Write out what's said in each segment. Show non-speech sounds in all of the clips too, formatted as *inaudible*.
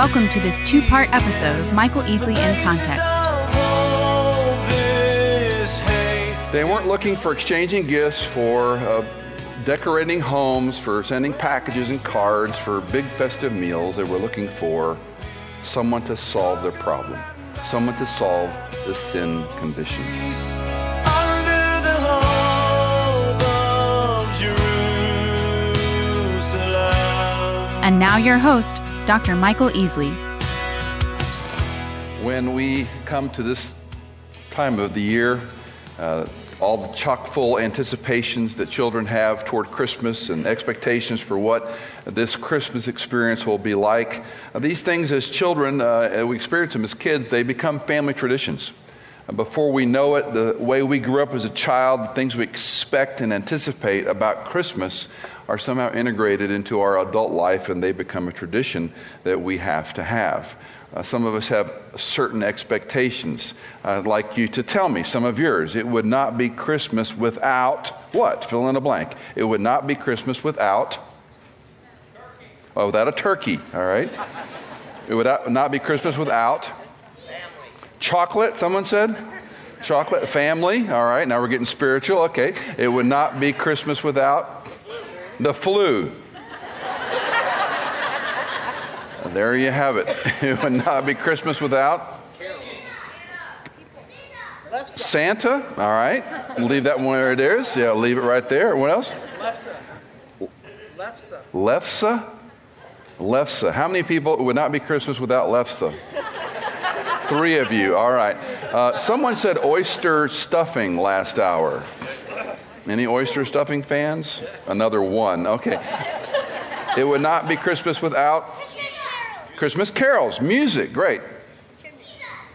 Welcome to this two part episode of Michael Easley in Context. They weren't looking for exchanging gifts, for uh, decorating homes, for sending packages and cards, for big festive meals. They were looking for someone to solve their problem, someone to solve the sin condition. And now, your host, Dr. Michael Easley. When we come to this time of the year, uh, all the chock full anticipations that children have toward Christmas and expectations for what this Christmas experience will be like. Uh, these things, as children, uh, we experience them as kids, they become family traditions. Before we know it, the way we grew up as a child, the things we expect and anticipate about Christmas are somehow integrated into our adult life and they become a tradition that we have to have. Uh, some of us have certain expectations. I'd like you to tell me some of yours. It would not be Christmas without what? Fill in a blank. It would not be Christmas without. Turkey. Oh, without a turkey, all right? It would not be Christmas without. Family. Chocolate, someone said? Chocolate, family, all right, now we're getting spiritual, okay. It would not be Christmas without the flu. There you have it. *laughs* It would not be Christmas without Santa. All right. Leave that one where it is. Yeah, leave it right there. What else? Lefse. Lefse. Lefse? Lefse. How many people it would not be Christmas without Lefse? Three of you. All right. Uh, someone said oyster stuffing last hour. Any oyster stuffing fans? Another one. Okay. It would not be Christmas without Christmas carols, music, great.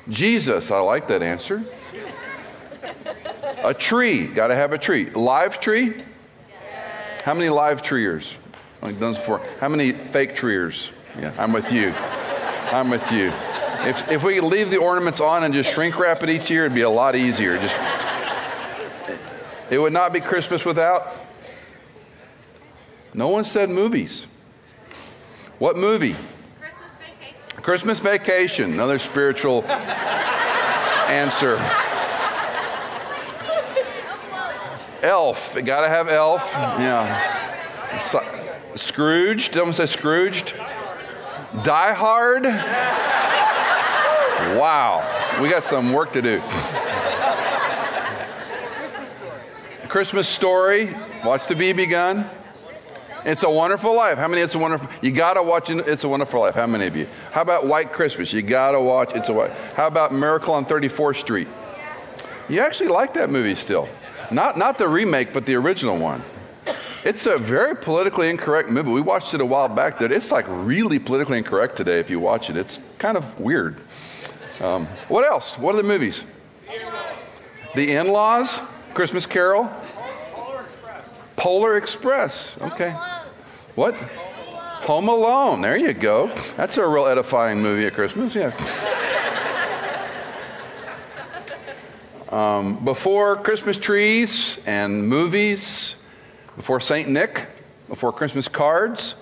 Jesus, I like that answer. A tree, got to have a tree. Live tree? How many live treers? Like done before. How many fake treers? Yeah, I'm with you. I'm with you. If, if we leave the ornaments on and just shrink wrap it each year, it'd be a lot easier. Just, it would not be Christmas without. No one said movies. What movie? Christmas vacation, Christmas Vacation, another spiritual *laughs* answer. Elf, got to have elf. Yeah. So, Scrooged, someone say Scrooged. Die Hard. *laughs* Wow, we got some work to do. Christmas story. Watch the BB gun. It's a Wonderful Life. How many? Of it's a Wonderful. You gotta watch It's a Wonderful Life. How many of you? How about White Christmas? You gotta watch It's a White. How about Miracle on 34th Street? You actually like that movie still? Not not the remake, but the original one. It's a very politically incorrect movie. We watched it a while back. That it's like really politically incorrect today. If you watch it, it's kind of weird. Um, what else? What are the movies? The In-Laws, Christmas Carol. Polar Express. Okay. What? Home Alone. There you go. That's a real edifying movie at Christmas. Yeah. Um, before Christmas trees and movies, before St. Nick, before Christmas cards,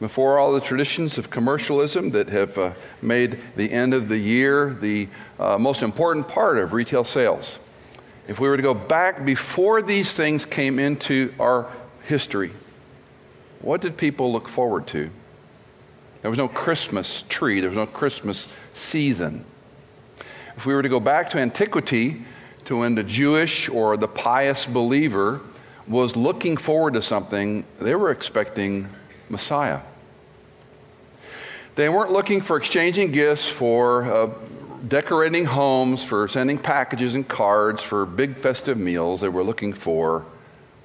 before all the traditions of commercialism that have uh, made the end of the year the uh, most important part of retail sales. If we were to go back before these things came into our history, what did people look forward to? There was no Christmas tree, there was no Christmas season. If we were to go back to antiquity, to when the Jewish or the pious believer was looking forward to something, they were expecting Messiah. They weren't looking for exchanging gifts, for uh, decorating homes, for sending packages and cards, for big festive meals. They were looking for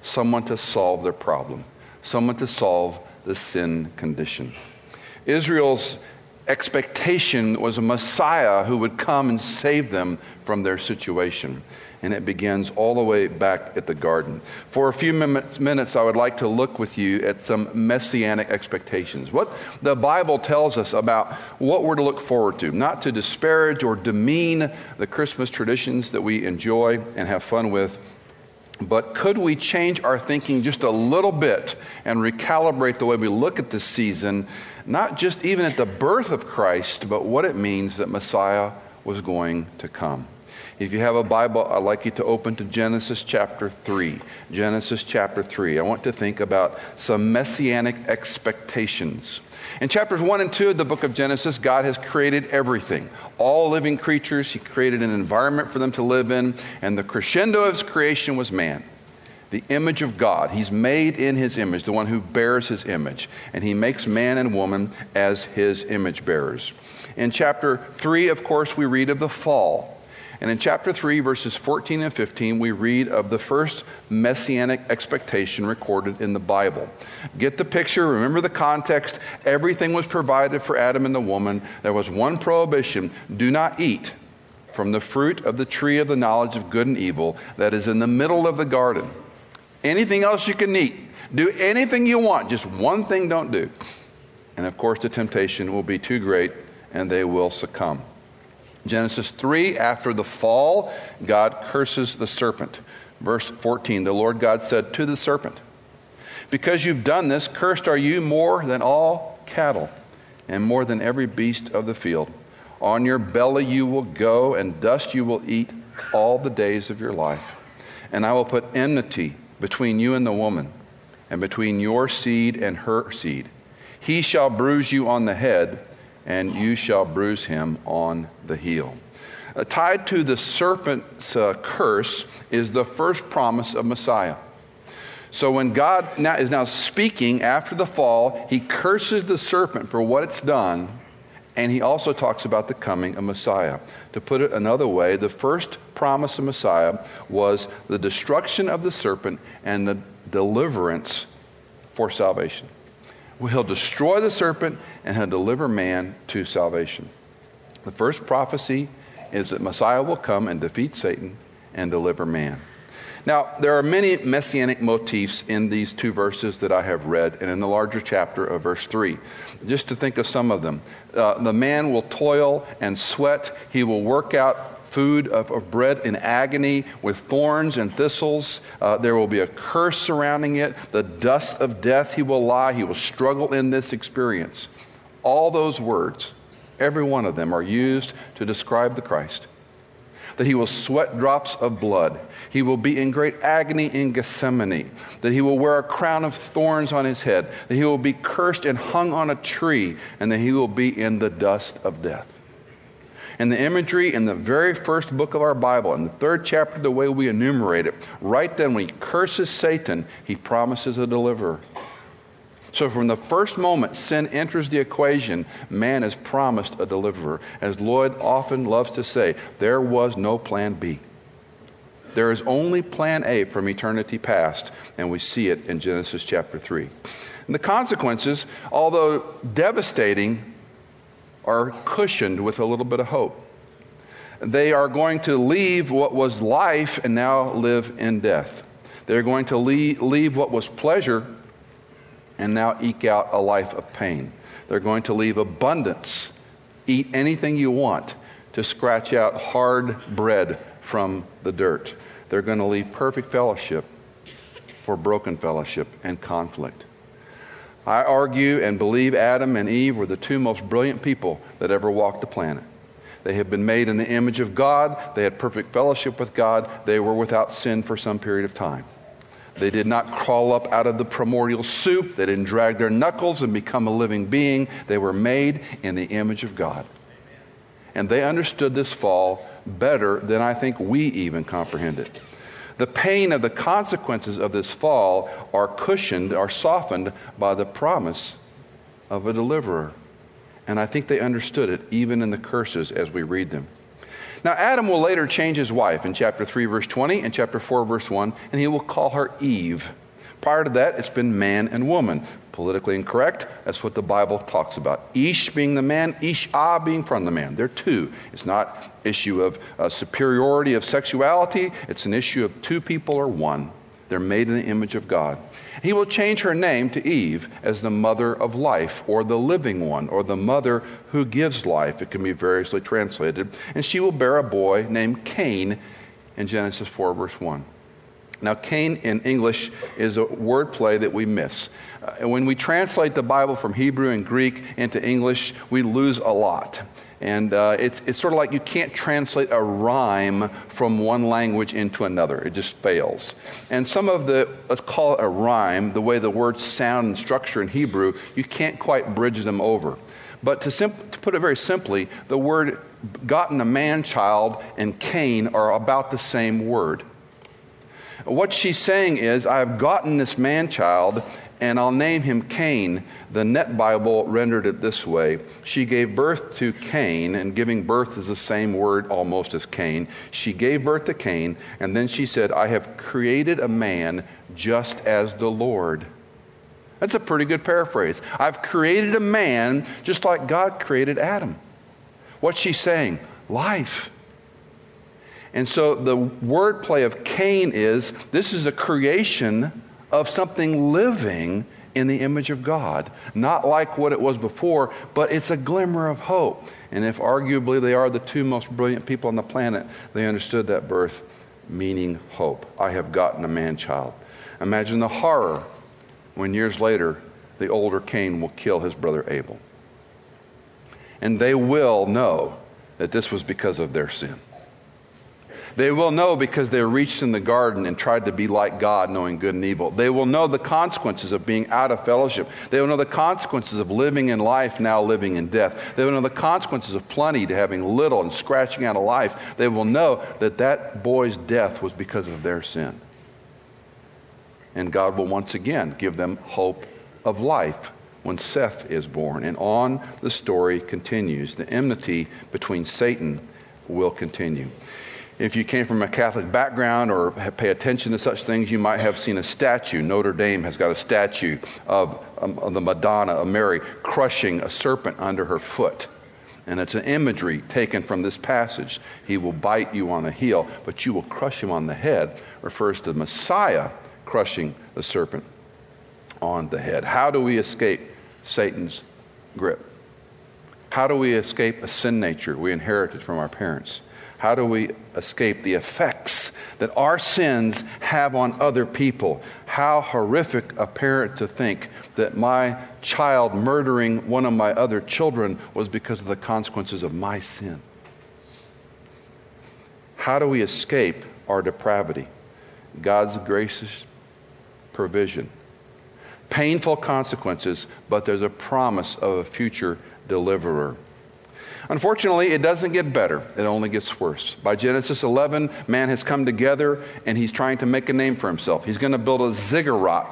someone to solve their problem someone to solve the sin condition. Israel's expectation was a Messiah who would come and save them from their situation. And it begins all the way back at the garden. For a few minutes, I would like to look with you at some messianic expectations. What the Bible tells us about what we're to look forward to, not to disparage or demean the Christmas traditions that we enjoy and have fun with, But could we change our thinking just a little bit and recalibrate the way we look at this season, not just even at the birth of Christ, but what it means that Messiah was going to come? If you have a Bible, I'd like you to open to Genesis chapter 3. Genesis chapter 3. I want to think about some messianic expectations. In chapters 1 and 2 of the book of Genesis, God has created everything. All living creatures, He created an environment for them to live in, and the crescendo of His creation was man. The image of God. He's made in His image, the one who bears His image. And He makes man and woman as His image bearers. In chapter 3, of course, we read of the fall. And in chapter 3, verses 14 and 15, we read of the first messianic expectation recorded in the Bible. Get the picture, remember the context. Everything was provided for Adam and the woman. There was one prohibition do not eat from the fruit of the tree of the knowledge of good and evil that is in the middle of the garden. Anything else you can eat. Do anything you want. Just one thing don't do. And of course, the temptation will be too great and they will succumb. Genesis 3, after the fall, God curses the serpent. Verse 14 The Lord God said to the serpent, Because you've done this, cursed are you more than all cattle and more than every beast of the field. On your belly you will go, and dust you will eat all the days of your life. And I will put enmity between you and the woman, and between your seed and her seed. He shall bruise you on the head and you shall bruise him on the heel. Uh, tied to the serpent's uh, curse is the first promise of Messiah. So when God now is now speaking after the fall, he curses the serpent for what it's done, and he also talks about the coming of Messiah. To put it another way, the first promise of Messiah was the destruction of the serpent and the deliverance for salvation. He'll destroy the serpent and he'll deliver man to salvation. The first prophecy is that Messiah will come and defeat Satan and deliver man. Now, there are many messianic motifs in these two verses that I have read and in the larger chapter of verse 3. Just to think of some of them. Uh, the man will toil and sweat, he will work out food of, of bread in agony with thorns and thistles. Uh, there will be a curse surrounding it. The dust of death he will lie. He will struggle in this experience. All those words, every one of them, are used to describe the Christ. That he will sweat drops of blood. He will be in great agony in Gethsemane. That he will wear a crown of thorns on his head. That he will be cursed and hung on a tree. And that he will be in the dust of death. And the imagery in the very first book of our Bible, in the third chapter, the way we enumerate it, right then when he curses Satan, he promises a deliverer. So, from the first moment sin enters the equation, man is promised a deliverer. As Lloyd often loves to say, there was no plan B. There is only plan A from eternity past, and we see it in Genesis chapter 3. And the consequences, although devastating, are cushioned with a little bit of hope. They are going to leave what was life and now live in death. They're going to leave, what was pleasure and now eke out a life of pain. They're going to leave abundance, eat anything you want, to scratch out hard bread from the dirt. They're going to leave perfect fellowship for broken fellowship and conflict. I argue and believe Adam and Eve were the two most brilliant people that ever walked the planet. They had been made in the image of God. They had perfect fellowship with God. They were without sin for some period of time. They did not crawl up out of the primordial soup. They didn't drag their knuckles and become a living being. They were made in the image of God. And they understood this fall better than I think we even comprehended. The pain of the consequences of this fall are cushioned, are softened by the promise of a deliverer. And I think they understood it even in the curses as we read them. Now, Adam will later change his wife in chapter 3, verse 20, and chapter 4, verse 1, and he will call her Eve. Prior to that, it's been man and woman politically incorrect. That's what the Bible talks about. Ish being the man, Ish-ah being from the man. They're two. It's not issue of uh, superiority of sexuality. It's an issue of two people or one. They're made in the image of God. He will change her name to Eve as the mother of life, or the living one, or the mother who gives life. It can be variously translated. And she will bear a boy named Cain in Genesis 4, verse 1. Now, Cain in English is a wordplay that we miss. Uh, when we translate the Bible from Hebrew and Greek into English, we lose a lot. And uh, it's, it's sort of like you can't translate a rhyme from one language into another. It just fails. And some of the, let's call it a rhyme, the way the words sound and structure in Hebrew, you can't quite bridge them over. But to, simp- to put it very simply, the word gotten a man child and Cain are about the same word. What she's saying is, I've gotten this man child and I'll name him Cain. The Net Bible rendered it this way She gave birth to Cain, and giving birth is the same word almost as Cain. She gave birth to Cain, and then she said, I have created a man just as the Lord. That's a pretty good paraphrase. I've created a man just like God created Adam. What's she saying? Life. And so the wordplay of Cain is this is a creation of something living in the image of God. Not like what it was before, but it's a glimmer of hope. And if arguably they are the two most brilliant people on the planet, they understood that birth meaning hope. I have gotten a man child. Imagine the horror when years later the older Cain will kill his brother Abel. And they will know that this was because of their sin. They will know because they reached in the garden and tried to be like God, knowing good and evil. They will know the consequences of being out of fellowship. They will know the consequences of living in life, now living in death. They will know the consequences of plenty to having little and scratching out of life. They will know that that boy's death was because of their sin. And God will once again give them hope of life when Seth is born. And on the story continues. The enmity between Satan will continue. If you came from a Catholic background or pay attention to such things, you might have seen a statue. Notre Dame has got a statue of, um, of the Madonna, of Mary, crushing a serpent under her foot. And it's an imagery taken from this passage. He will bite you on the heel, but you will crush him on the head, refers to the Messiah crushing the serpent on the head. How do we escape Satan's grip? How do we escape a sin nature we inherited from our parents? How do we escape the effects that our sins have on other people? How horrific a parent to think that my child murdering one of my other children was because of the consequences of my sin. How do we escape our depravity? God's gracious provision. Painful consequences, but there's a promise of a future deliverer. Unfortunately, it doesn't get better, it only gets worse. By Genesis 11, man has come together and he's trying to make a name for himself. He's going to build a ziggurat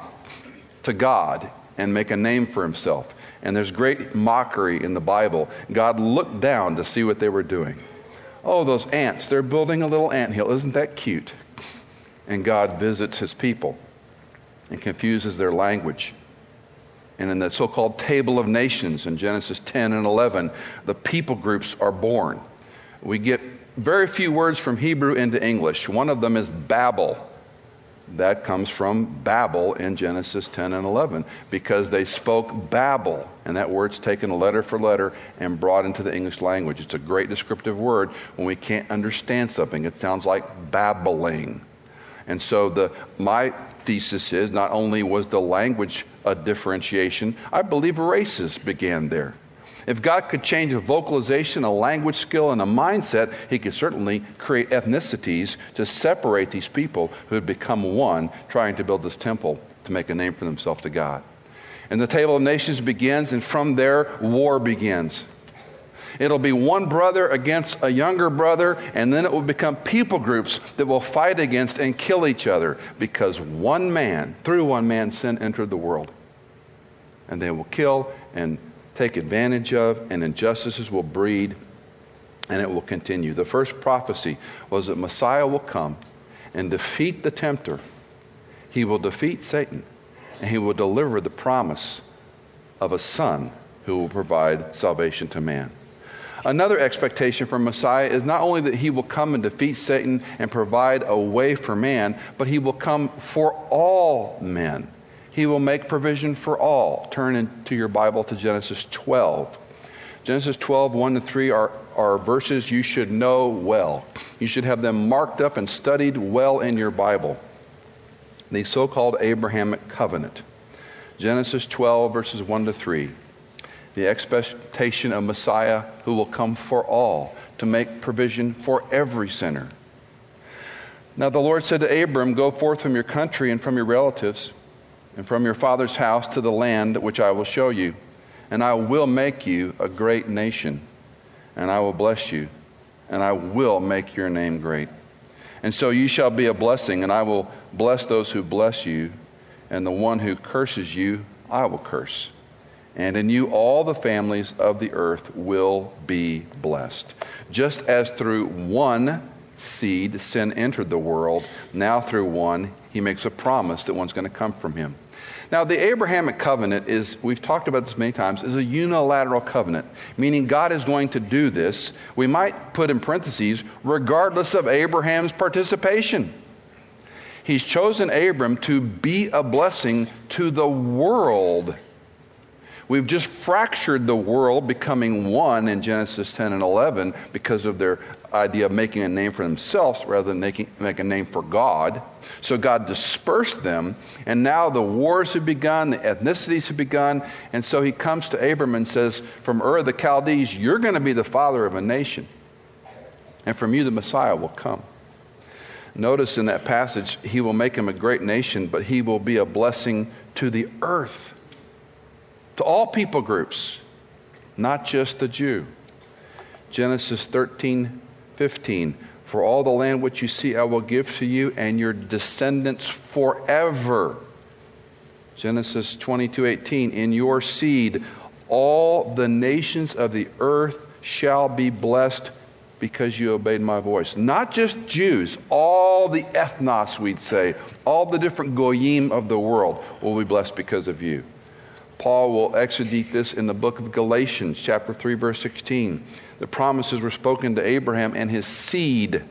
to God and make a name for himself. And there's great mockery in the Bible. God looked down to see what they were doing. Oh, those ants, they're building a little ant hill. Isn't that cute? And God visits his people and confuses their language. And in the so called Table of Nations in Genesis 10 and 11, the people groups are born. We get very few words from Hebrew into English. One of them is Babel. That comes from Babel in Genesis 10 and 11 because they spoke Babel, and that word's taken letter for letter and brought into the English language. It's a great descriptive word when we can't understand something. It sounds like babbling. And so the, my thesis is not only was the language a differentiation, I believe races began there. If God could change a vocalization, a language skill, and a mindset, He could certainly create ethnicities to separate these people who had become one, trying to build this temple to make a name for themselves to God. And the Table of Nations begins, and from there, war begins. It'll be one brother against a younger brother, and then it will become people groups that will fight against and kill each other because one man, through one man, sin entered the world. And they will kill and take advantage of, and injustices will breed, and it will continue. The first prophecy was that Messiah will come and defeat the tempter, he will defeat Satan, and he will deliver the promise of a son who will provide salvation to man. Another expectation from Messiah is not only that he will come and defeat Satan and provide a way for man, but he will come for all men. He will make provision for all. Turn into your Bible to Genesis 12. Genesis 12, 1 to 3 are, are verses you should know well. You should have them marked up and studied well in your Bible. the so called Abrahamic covenant. Genesis 12, verses 1 to 3. The expectation of Messiah who will come for all to make provision for every sinner. Now the Lord said to Abram, Go forth from your country and from your relatives and from your father's house to the land which I will show you, and I will make you a great nation, and I will bless you, and I will make your name great. And so you shall be a blessing, and I will bless those who bless you, and the one who curses you, I will curse. And in you all the families of the earth will be blessed. Just as through one seed sin entered the world, now through one he makes a promise that one's going to come from him. Now, the Abrahamic covenant is, we've talked about this many times, is a unilateral covenant, meaning God is going to do this. We might put in parentheses, regardless of Abraham's participation. He's chosen Abram to be a blessing to the world. We've just fractured the world, becoming one in Genesis 10 and 11 because of their idea of making a name for themselves rather than making make a name for God. So God dispersed them, and now the wars have begun, the ethnicities have begun, and so he comes to Abram and says, From Ur of the Chaldees, you're going to be the father of a nation, and from you the Messiah will come. Notice in that passage, he will make him a great nation, but he will be a blessing to the earth, to all people groups, not just the Jew. Genesis 13, 15. For all the land which you see, I will give to you and your descendants forever. Genesis 22, 18. In your seed, all the nations of the earth shall be blessed because you obeyed my voice. Not just Jews, all the ethnos, we'd say, all the different goyim of the world will be blessed because of you. Paul will exegete this in the book of Galatians, chapter 3, verse 16. The promises were spoken to Abraham and his seed.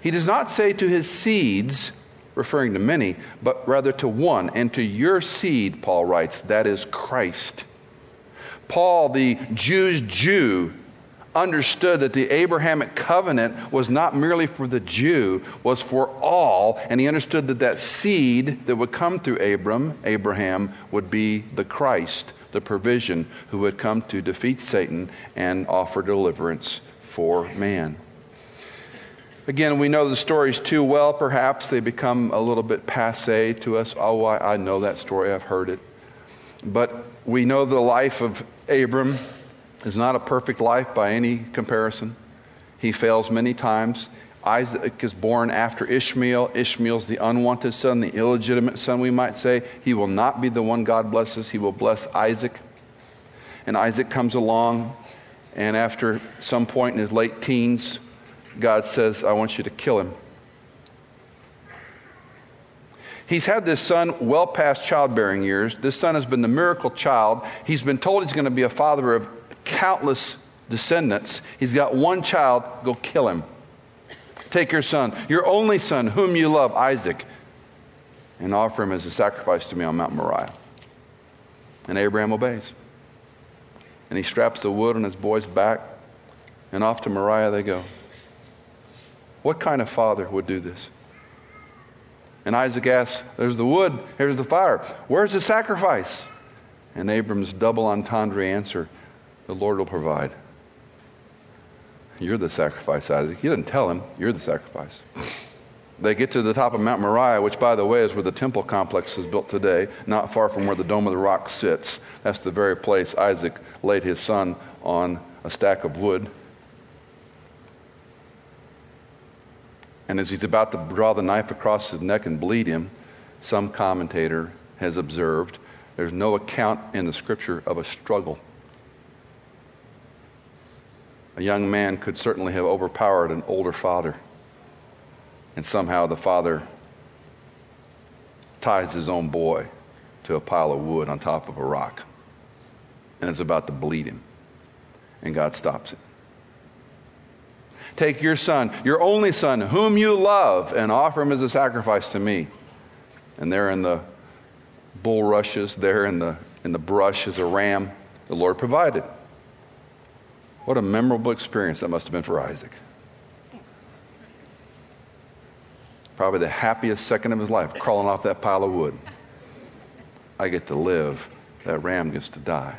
He does not say to his seeds, referring to many, but rather to one, and to your seed, Paul writes, that is Christ. Paul, the Jew's Jew, understood that the Abrahamic covenant was not merely for the Jew, was for all, and he understood that that seed that would come through Abram, Abraham, would be the Christ, the provision who would come to defeat Satan and offer deliverance for man. Again, we know the stories too well, perhaps. They become a little bit passe to us. Oh, I, I know that story, I've heard it. But we know the life of Abram is not a perfect life by any comparison. He fails many times. Isaac is born after Ishmael. Ishmael's the unwanted son, the illegitimate son, we might say. He will not be the one God blesses, he will bless Isaac. And Isaac comes along, and after some point in his late teens, God says, I want you to kill him. He's had this son well past childbearing years. This son has been the miracle child. He's been told he's going to be a father of countless descendants. He's got one child, go kill him. Take your son, your only son, whom you love, Isaac, and offer him as a sacrifice to me on Mount Moriah. And Abraham obeys. And he straps the wood on his boy's back, and off to Moriah they go. What kind of father would do this? And Isaac asks, There's the wood, here's the fire. Where's the sacrifice? And Abram's double entendre answer the Lord will provide. You're the sacrifice, Isaac. He didn't tell him, You're the sacrifice. They get to the top of Mount Moriah, which, by the way, is where the temple complex is built today, not far from where the Dome of the Rock sits. That's the very place Isaac laid his son on a stack of wood. And as he's about to draw the knife across his neck and bleed him, some commentator has observed there's no account in the scripture of a struggle a young man could certainly have overpowered an older father. And somehow the father ties his own boy to a pile of wood on top of a rock and is about to bleed him. And God stops it. Take your son, your only son, whom you love, and offer him as a sacrifice to me. And there in the bulrushes, there in the, in the brush is a ram. The Lord provided. What a memorable experience that must have been for Isaac. Probably the happiest second of his life, crawling off that pile of wood. I get to live, that ram gets to die.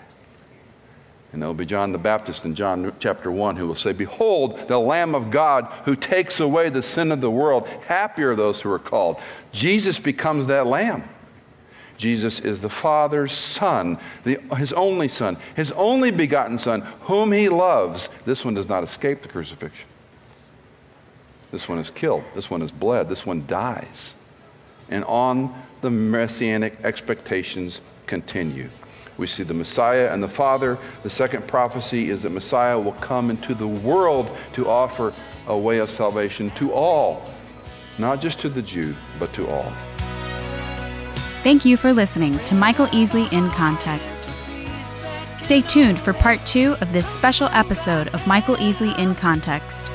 And there'll be John the Baptist in John chapter 1 who will say, Behold, the Lamb of God who takes away the sin of the world. Happy are those who are called. Jesus becomes that Lamb. Jesus is the Father's Son, the, his only Son, his only begotten Son, whom he loves. This one does not escape the crucifixion. This one is killed. This one is bled. This one dies. And on the messianic expectations continue. We see the Messiah and the Father. The second prophecy is that Messiah will come into the world to offer a way of salvation to all, not just to the Jew, but to all. Thank you for listening to Michael Easley in Context. Stay tuned for part two of this special episode of Michael Easley in Context.